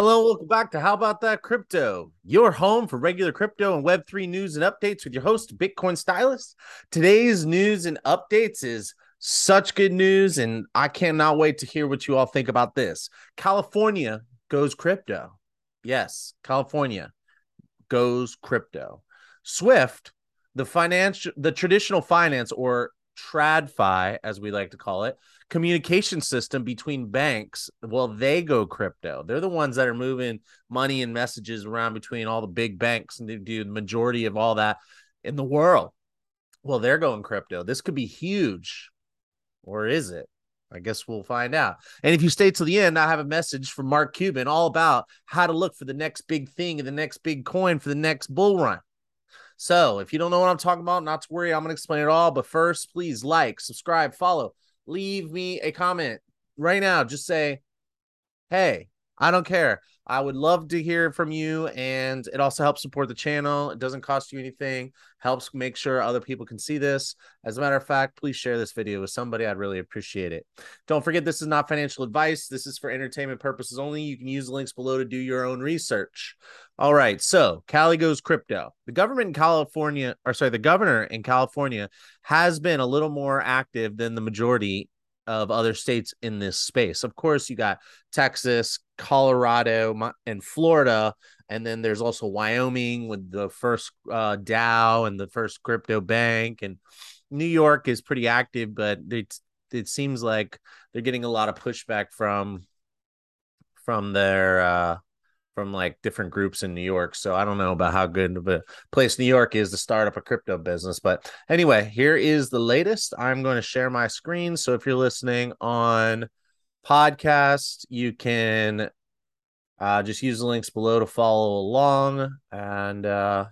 Hello, welcome back to How About That Crypto, your home for regular crypto and Web3 news and updates with your host, Bitcoin Stylist. Today's news and updates is such good news, and I cannot wait to hear what you all think about this. California goes crypto. Yes, California goes crypto. Swift, the financial, the traditional finance or TradFi, as we like to call it, communication system between banks. Well, they go crypto. They're the ones that are moving money and messages around between all the big banks and they do the majority of all that in the world. Well, they're going crypto. This could be huge. Or is it? I guess we'll find out. And if you stay till the end, I have a message from Mark Cuban all about how to look for the next big thing and the next big coin for the next bull run. So if you don't know what I'm talking about, not to worry, I'm going to explain it all. But first, please like, subscribe, follow, leave me a comment right now. Just say, hey, I don't care. I would love to hear from you. And it also helps support the channel. It doesn't cost you anything, helps make sure other people can see this. As a matter of fact, please share this video with somebody. I'd really appreciate it. Don't forget, this is not financial advice. This is for entertainment purposes only. You can use the links below to do your own research. All right. So, Cali goes crypto. The government in California, or sorry, the governor in California has been a little more active than the majority of other states in this space. Of course, you got Texas, Colorado, and Florida, and then there's also Wyoming with the first uh, DAO and the first crypto bank, and New York is pretty active, but it it seems like they're getting a lot of pushback from from their uh, from like different groups in New York. So I don't know about how good of a place New York is to start up a crypto business. But anyway, here is the latest. I'm going to share my screen. So if you're listening on podcast, you can uh, just use the links below to follow along. And uh,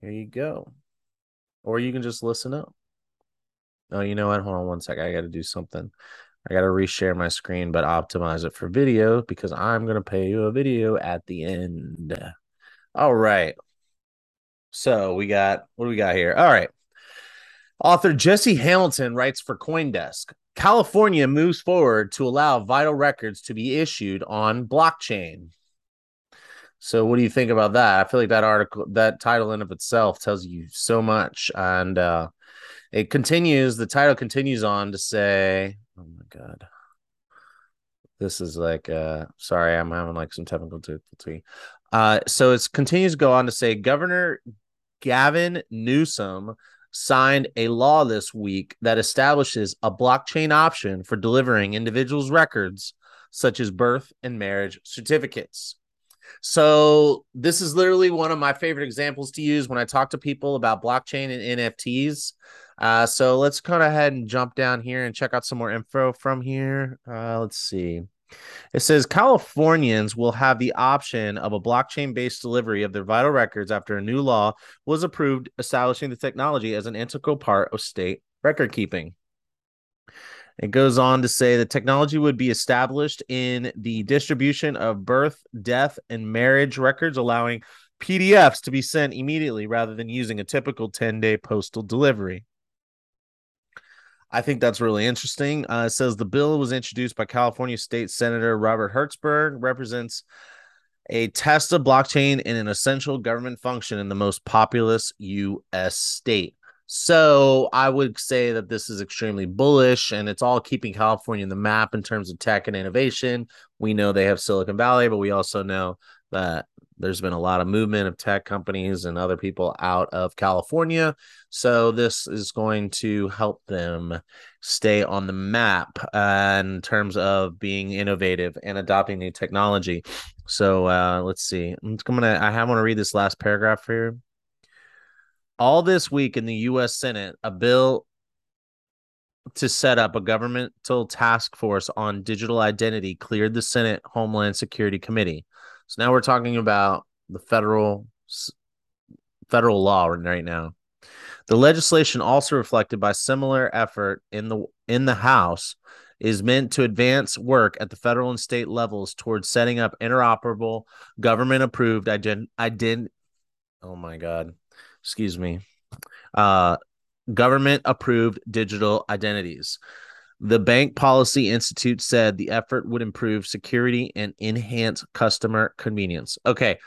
here you go. Or you can just listen up. Oh, you know what? Hold on one sec. I got to do something. I got to reshare my screen, but optimize it for video because I'm going to pay you a video at the end. All right. So we got, what do we got here? All right. Author Jesse Hamilton writes for Coindesk. California moves forward to allow vital records to be issued on blockchain. So, what do you think about that? I feel like that article, that title in of itself, tells you so much. And uh, it continues. The title continues on to say, Oh my god. This is like uh sorry, I'm having like some technical difficulty. Uh so it continues to go on to say Governor Gavin Newsom signed a law this week that establishes a blockchain option for delivering individuals' records such as birth and marriage certificates. So, this is literally one of my favorite examples to use when I talk to people about blockchain and NFTs. Uh, so let's go ahead and jump down here and check out some more info from here. Uh, let's see. It says Californians will have the option of a blockchain based delivery of their vital records after a new law was approved establishing the technology as an integral part of state record keeping. It goes on to say the technology would be established in the distribution of birth, death, and marriage records, allowing PDFs to be sent immediately rather than using a typical 10 day postal delivery. I think that's really interesting. Uh, it says the bill was introduced by California State Senator Robert Hertzberg, represents a test of blockchain in an essential government function in the most populous U.S. state. So I would say that this is extremely bullish and it's all keeping California in the map in terms of tech and innovation. We know they have Silicon Valley, but we also know that there's been a lot of movement of tech companies and other people out of California. So this is going to help them stay on the map uh, in terms of being innovative and adopting new technology. So uh, let's see. I'm gonna I want to read this last paragraph here. All this week in the U.S. Senate, a bill to set up a governmental task force on digital identity cleared the Senate Homeland Security Committee. So now we're talking about the federal federal law right now. The legislation also reflected by similar effort in the in the House is meant to advance work at the federal and state levels towards setting up interoperable government approved ident ident oh my god excuse me uh government approved digital identities The Bank Policy Institute said the effort would improve security and enhance customer convenience. Okay.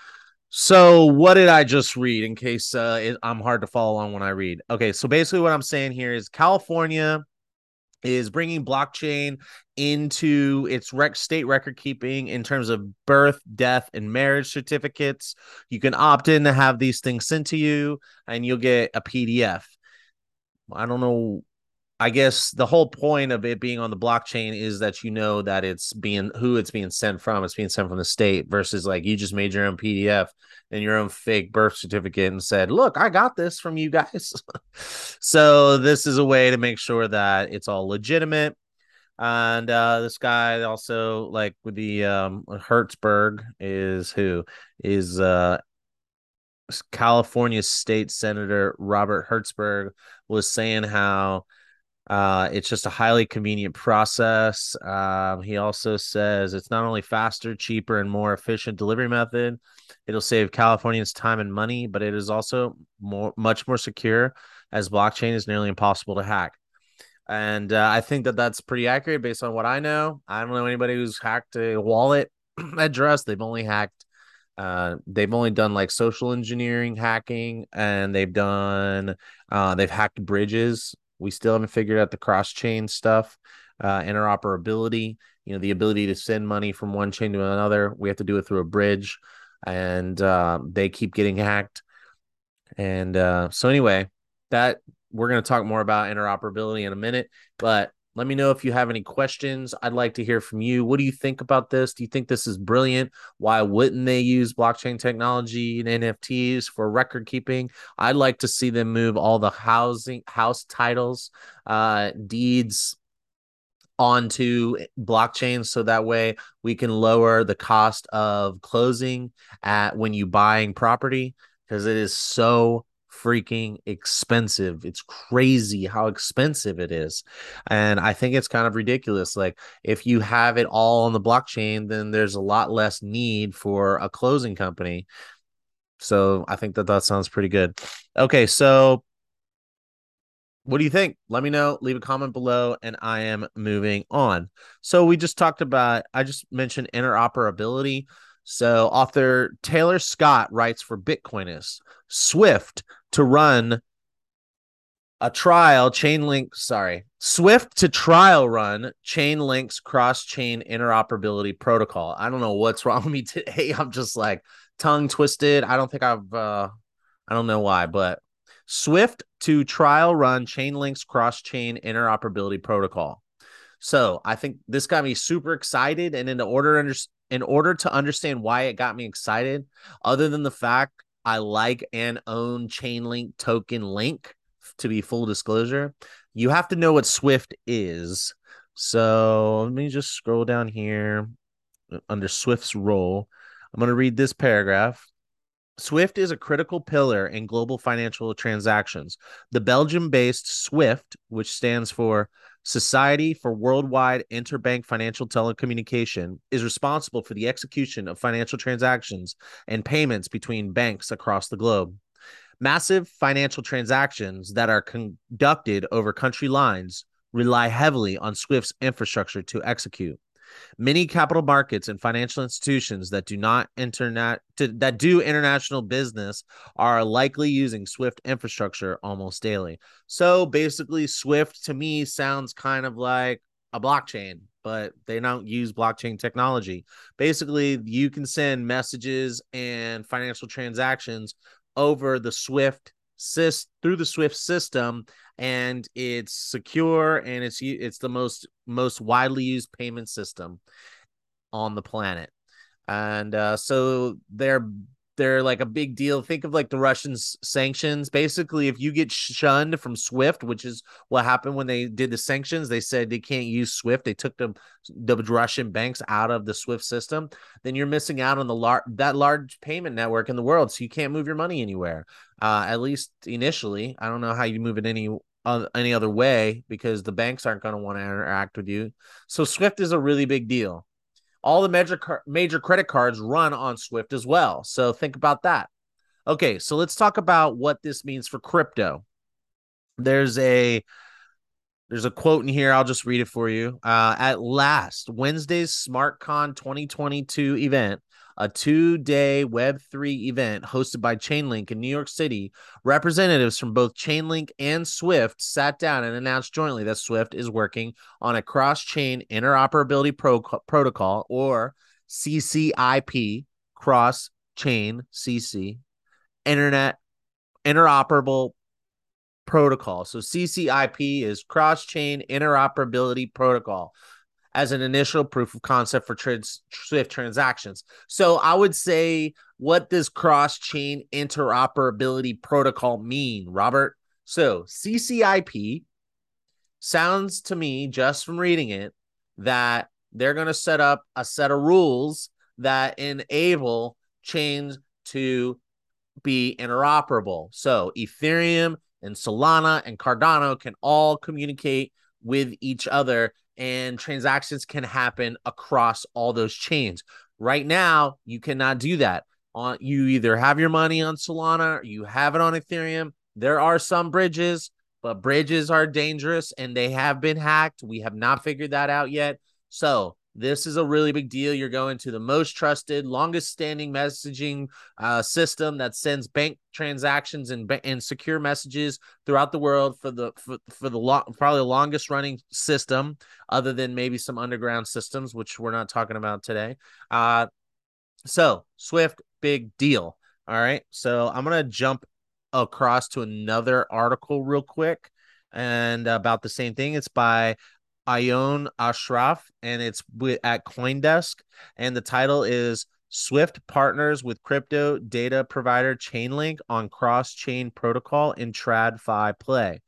So, what did I just read in case uh, it, I'm hard to follow on when I read? Okay. So, basically, what I'm saying here is California is bringing blockchain into its rec- state record keeping in terms of birth, death, and marriage certificates. You can opt in to have these things sent to you, and you'll get a PDF. I don't know I guess the whole point of it being on the blockchain is that you know that it's being who it's being sent from. It's being sent from the state versus like you just made your own PDF and your own fake birth certificate and said, "Look, I got this from you guys." so this is a way to make sure that it's all legitimate. And uh, this guy also like with the um, Hertzberg is who is uh, California State Senator Robert Hertzberg was saying how uh, it's just a highly convenient process. Um, he also says it's not only faster, cheaper, and more efficient delivery method. It'll save Californians time and money, but it is also more, much more secure, as blockchain is nearly impossible to hack. And uh, I think that that's pretty accurate based on what I know. I don't know anybody who's hacked a wallet address. They've only hacked. Uh, they've only done like social engineering hacking, and they've done. Uh, they've hacked bridges we still haven't figured out the cross chain stuff, uh, interoperability. You know, the ability to send money from one chain to another. We have to do it through a bridge, and uh, they keep getting hacked. And uh, so, anyway, that we're going to talk more about interoperability in a minute, but let me know if you have any questions. I'd like to hear from you. What do you think about this? Do you think this is brilliant? Why wouldn't they use blockchain technology and NFTs for record keeping? I'd like to see them move all the housing house titles, uh, deeds onto blockchain so that way we can lower the cost of closing at when you buying property because it is so freaking expensive. It's crazy how expensive it is. And I think it's kind of ridiculous. Like, if you have it all on the blockchain, then there's a lot less need for a closing company. So I think that that sounds pretty good. Okay. So, what do you think? Let me know. Leave a comment below, and I am moving on. So, we just talked about, I just mentioned interoperability. So, author Taylor Scott writes for Bitcoinist Swift to run a trial Chainlink sorry, Swift to trial run Chainlink's cross chain interoperability protocol. I don't know what's wrong with me today. I'm just like tongue twisted. I don't think I've, uh, I don't know why, but Swift to trial run Chainlink's cross chain interoperability protocol. So I think this got me super excited. And in order under, in order to understand why it got me excited, other than the fact I like and own Chainlink token link to be full disclosure. You have to know what Swift is. So let me just scroll down here uh, under Swift's role. I'm going to read this paragraph. Swift is a critical pillar in global financial transactions. The Belgium based Swift, which stands for Society for Worldwide Interbank Financial Telecommunication is responsible for the execution of financial transactions and payments between banks across the globe. Massive financial transactions that are conducted over country lines rely heavily on Swift's infrastructure to execute. Many capital markets and financial institutions that do not internet that do international business are likely using Swift infrastructure almost daily. So basically, Swift to me sounds kind of like a blockchain, but they don't use blockchain technology. Basically, you can send messages and financial transactions over the Swift sys through the Swift system, and it's secure and it's it's the most most widely used payment system on the planet. And uh, so they're they're like a big deal. Think of like the Russians sanctions. Basically, if you get shunned from Swift, which is what happened when they did the sanctions, they said they can't use Swift. They took the the Russian banks out of the Swift system. Then you're missing out on the lar- that large payment network in the world, so you can't move your money anywhere. Uh, at least initially, I don't know how you move it any uh, any other way because the banks aren't going to want to interact with you. So Swift is a really big deal. All the major car- major credit cards run on Swift as well. So think about that. Okay, so let's talk about what this means for crypto. There's a there's a quote in here. I'll just read it for you. Uh, at last, Wednesday's SmartCon 2022 event, a two day Web3 event hosted by Chainlink in New York City, representatives from both Chainlink and Swift sat down and announced jointly that Swift is working on a cross chain interoperability pro- protocol or CCIP, cross chain CC, internet interoperable protocol. So CCIP is cross chain interoperability protocol as an initial proof of concept for trans- Swift transactions. So I would say, what does cross chain interoperability protocol mean, Robert? So CCIP sounds to me, just from reading it, that they're going to set up a set of rules that enable chains to be interoperable. So Ethereum and Solana and Cardano can all communicate with each other and transactions can happen across all those chains. Right now, you cannot do that. On you either have your money on Solana or you have it on Ethereum. There are some bridges, but bridges are dangerous and they have been hacked. We have not figured that out yet. So this is a really big deal. You're going to the most trusted, longest standing messaging uh, system that sends bank transactions and and secure messages throughout the world for the for, for the lo- probably the longest running system, other than maybe some underground systems, which we're not talking about today. Uh, so Swift, big deal. All right, so I'm gonna jump across to another article real quick and about the same thing. It's by Aoyon Ashraf, and it's at CoinDesk, and the title is Swift partners with crypto data provider Chainlink on cross-chain protocol in TradFi play.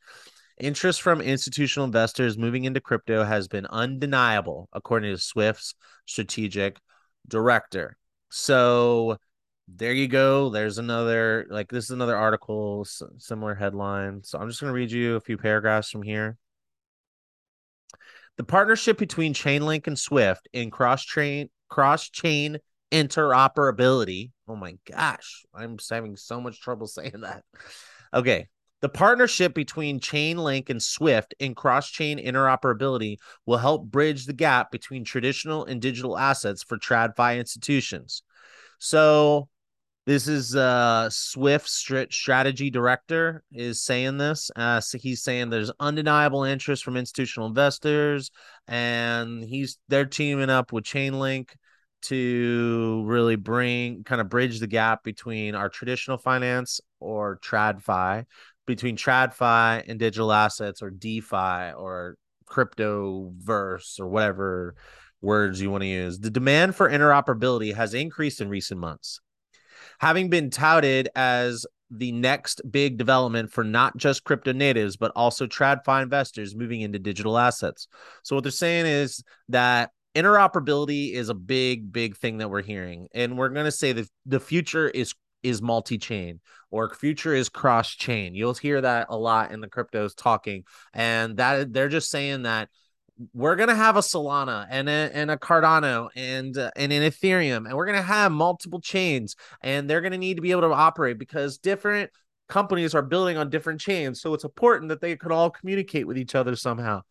Interest from institutional investors moving into crypto has been undeniable, according to Swift's strategic director. So there you go. There's another like this is another article, similar headline. So I'm just going to read you a few paragraphs from here. The partnership between Chainlink and Swift in cross chain cross chain interoperability. Oh my gosh, I'm having so much trouble saying that. Okay. The partnership between Chainlink and Swift in cross chain interoperability will help bridge the gap between traditional and digital assets for TradFi institutions. So, this is uh Swift strategy director is saying this. Uh, so he's saying there's undeniable interest from institutional investors, and he's they're teaming up with Chainlink to really bring kind of bridge the gap between our traditional finance or TradFi, between TradFi and digital assets or DeFi or crypto verse or whatever words you want to use. The demand for interoperability has increased in recent months having been touted as the next big development for not just crypto natives, but also TradFi investors moving into digital assets. So, what they're saying is that interoperability is a big, big thing that we're hearing. And we're going to say that the future is is multi-chain or future is cross-chain. You'll hear that a lot in the cryptos talking and that they're just saying that we're gonna have a Solana and a, and a Cardano and uh, and an Ethereum, and we're gonna have multiple chains, and they're gonna need to be able to operate because different companies are building on different chains. So it's important that they could all communicate with each other somehow.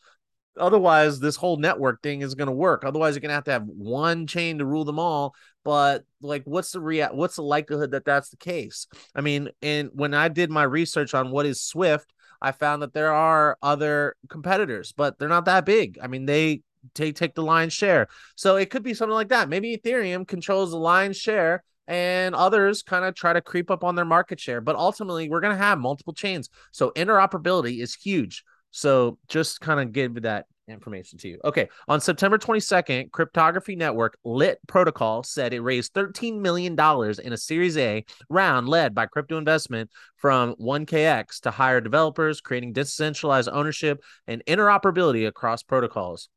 Otherwise, this whole network thing is to work. Otherwise, you're to have to have one chain to rule them all. But like, what's the rea- What's the likelihood that that's the case? I mean, and when I did my research on what is Swift, I found that there are other competitors, but they're not that big. I mean, they take take the lion's share. So it could be something like that. Maybe Ethereum controls the lion's share and others kind of try to creep up on their market share. But ultimately, we're going to have multiple chains. So interoperability is huge. So just kind of give that information to you. Okay. On September 22nd, Cryptography Network Lit Protocol said it raised $13 million in a Series A round led by crypto investment from 1KX to hire developers, creating decentralized ownership and interoperability across protocols.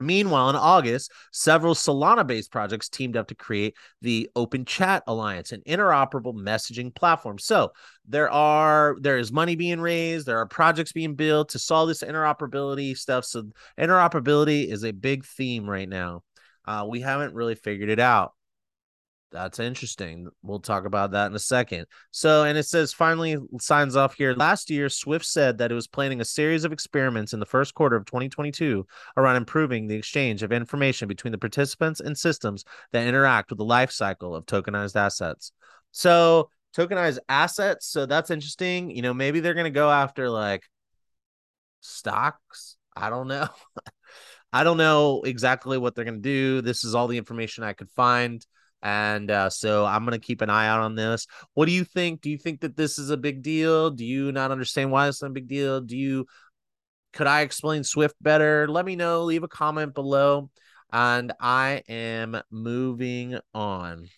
Meanwhile, in August, several Solana based projects teamed up to create the Open Chat Alliance, an interoperable messaging platform. So there are there is money being raised, there are projects being built to solve this interoperability stuff. So interoperability is a big theme right now. Uh, we haven't really figured it out. That's interesting. We'll talk about that in a second. So, and it says finally signs off here. Last year, Swift said that it was planning a series of experiments in the first quarter of 2022 around improving the exchange of information between the participants and systems that interact with the life cycle of tokenized assets. So, tokenized assets. So, that's interesting. You know, maybe they're going to go after like stocks. I don't know. I don't know exactly what they're going to do. This is all the information I could find. And uh, so I'm going to keep an eye out on this. What do you think? Do you think that this is a big deal? Do you not understand why it's not a big deal? Do you, could I explain Swift better? Let me know. Leave a comment below. And I am moving on.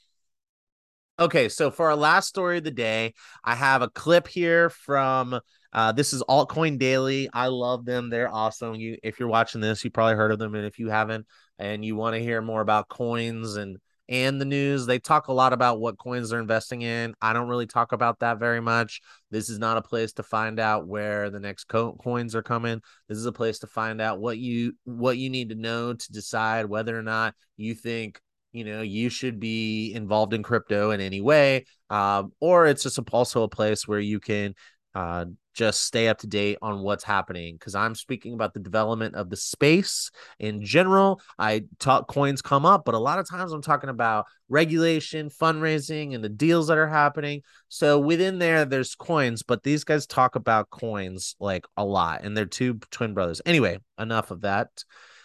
Okay, so for our last story of the day, I have a clip here from uh, this is Altcoin Daily. I love them. They're awesome. You if you're watching this, you probably heard of them. And if you haven't and you want to hear more about coins and and the news. They talk a lot about what coins they're investing in. I don't really talk about that very much. This is not a place to find out where the next co- coins are coming. This is a place to find out what you what you need to know to decide whether or not you think you know you should be involved in crypto in any way um, or it's just also a place where you can uh, just stay up to date on what's happening because I'm speaking about the development of the space in general. I talk coins come up, but a lot of times I'm talking about regulation, fundraising, and the deals that are happening. So within there, there's coins, but these guys talk about coins like a lot, and they're two twin brothers. Anyway, enough of that.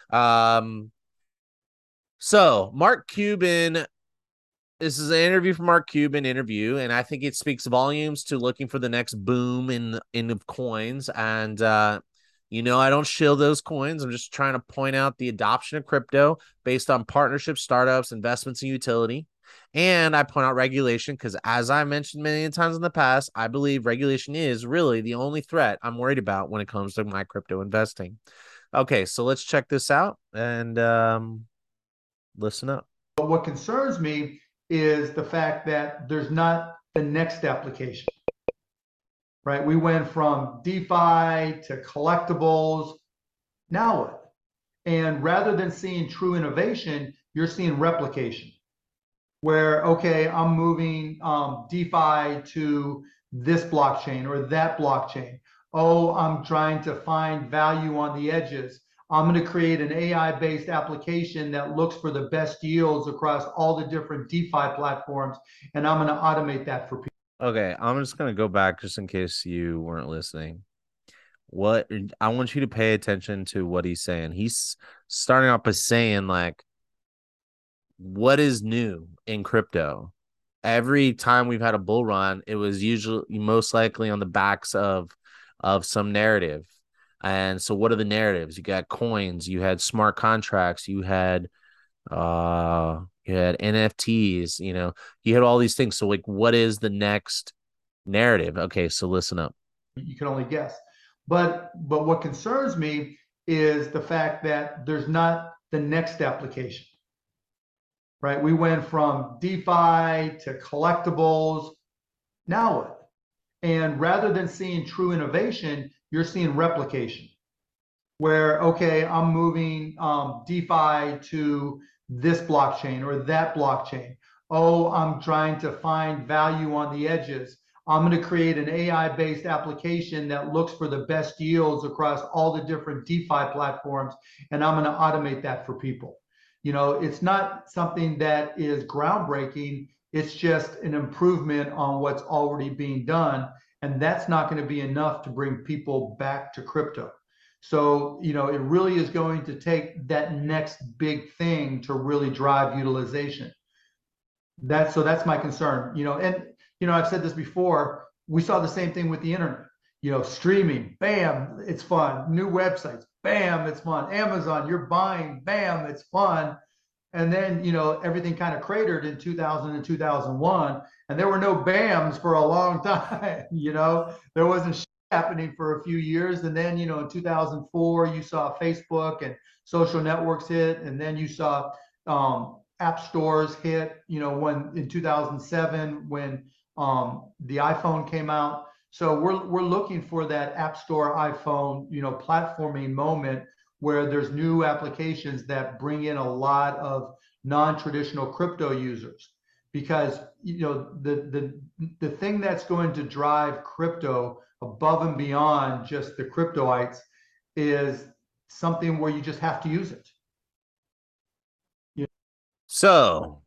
Um, so Mark Cuban this is an interview from Mark Cuban interview, and I think it speaks volumes to looking for the next boom in in coins. And uh, you know, I don't shill those coins. I'm just trying to point out the adoption of crypto based on partnerships, startups, investments, and utility. And I point out regulation because, as I mentioned many times in the past, I believe regulation is really the only threat I'm worried about when it comes to my crypto investing. Okay, so let's check this out and um, listen up. But what concerns me is the fact that there's not the next application, right? We went from DeFi to collectibles. Now what? And rather than seeing true innovation, you're seeing replication where, okay, I'm moving um, DeFi to this blockchain or that blockchain. Oh, I'm trying to find value on the edges. I'm going to create an AI based application that looks for the best yields across all the different DeFi platforms. And I'm going to automate that for people. Okay. I'm just going to go back just in case you weren't listening. What I want you to pay attention to what he's saying. He's starting off by saying, like, what is new in crypto? Every time we've had a bull run, it was usually most likely on the backs of of some narrative and so what are the narratives? You got coins, you had smart contracts, you had uh you had NFTs, you know, you had all these things. So like what is the next narrative? Okay, so listen up. You can only guess. But but what concerns me is the fact that there's not the next application. Right? We went from DeFi to collectibles. Now what? And rather than seeing true innovation, you're seeing replication where, okay, I'm moving um, DeFi to this blockchain or that blockchain. Oh, I'm trying to find value on the edges. I'm going to create an AI based application that looks for the best yields across all the different DeFi platforms, and I'm going to automate that for people. You know, it's not something that is groundbreaking, it's just an improvement on what's already being done. And that's not going to be enough to bring people back to crypto. So, you know, it really is going to take that next big thing to really drive utilization. That's so that's my concern, you know, and you know, I've said this before, we saw the same thing with the internet. You know, streaming, bam, it's fun. New websites, bam, it's fun. Amazon, you're buying, bam, it's fun. And then, you know, everything kind of cratered in 2000 and 2001 and there were no BAMs for a long time. you know, there wasn't happening for a few years, and then you know in 2004 you saw Facebook and social networks hit, and then you saw um, app stores hit. You know, when in 2007 when um, the iPhone came out. So we're we're looking for that App Store iPhone, you know, platforming moment where there's new applications that bring in a lot of non-traditional crypto users because you know the the the thing that's going to drive crypto above and beyond just the cryptoites is something where you just have to use it. So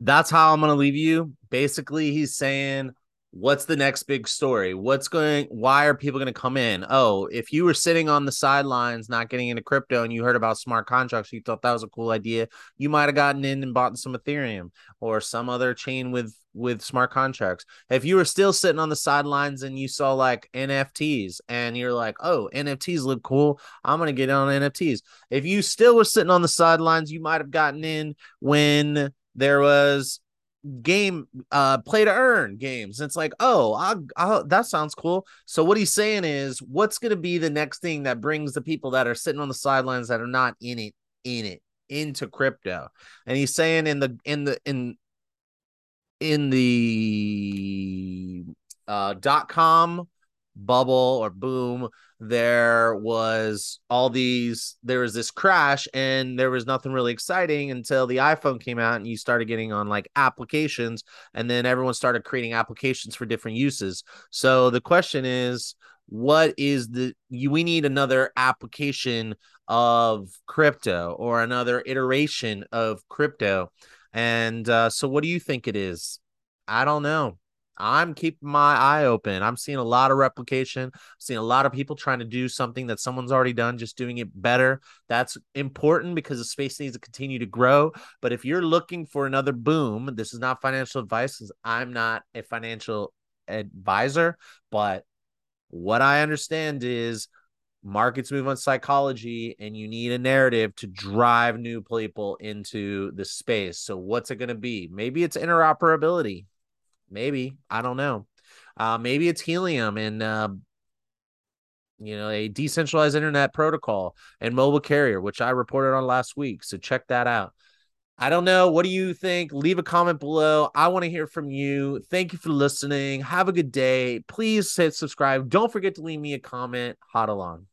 that's how I'm going to leave you. Basically, he's saying what's the next big story? What's going why are people going to come in? Oh, if you were sitting on the sidelines not getting into crypto and you heard about smart contracts, you thought that was a cool idea, you might have gotten in and bought some Ethereum or some other chain with with smart contracts. If you were still sitting on the sidelines and you saw like NFTs and you're like, "Oh, NFTs look cool. I'm going to get on NFTs." If you still were sitting on the sidelines, you might have gotten in when there was game uh play to earn games. It's like oh I'll, I'll, that sounds cool. So what he's saying is what's going to be the next thing that brings the people that are sitting on the sidelines that are not in it in it into crypto? And he's saying in the in the in in the uh dot com bubble or boom there was all these there was this crash and there was nothing really exciting until the iphone came out and you started getting on like applications and then everyone started creating applications for different uses. So the question is what is the you we need another application of crypto or another iteration of crypto. And uh, so what do you think it is? I don't know I'm keeping my eye open. I'm seeing a lot of replication. Seeing a lot of people trying to do something that someone's already done, just doing it better. That's important because the space needs to continue to grow. But if you're looking for another boom, this is not financial advice because I'm not a financial advisor. But what I understand is markets move on psychology and you need a narrative to drive new people into the space. So what's it going to be? Maybe it's interoperability Maybe I don't know. Uh, maybe it's helium and uh, you know a decentralized internet protocol and mobile carrier, which I reported on last week. So check that out. I don't know. What do you think? Leave a comment below. I want to hear from you. Thank you for listening. Have a good day. Please hit subscribe. Don't forget to leave me a comment. Hot along.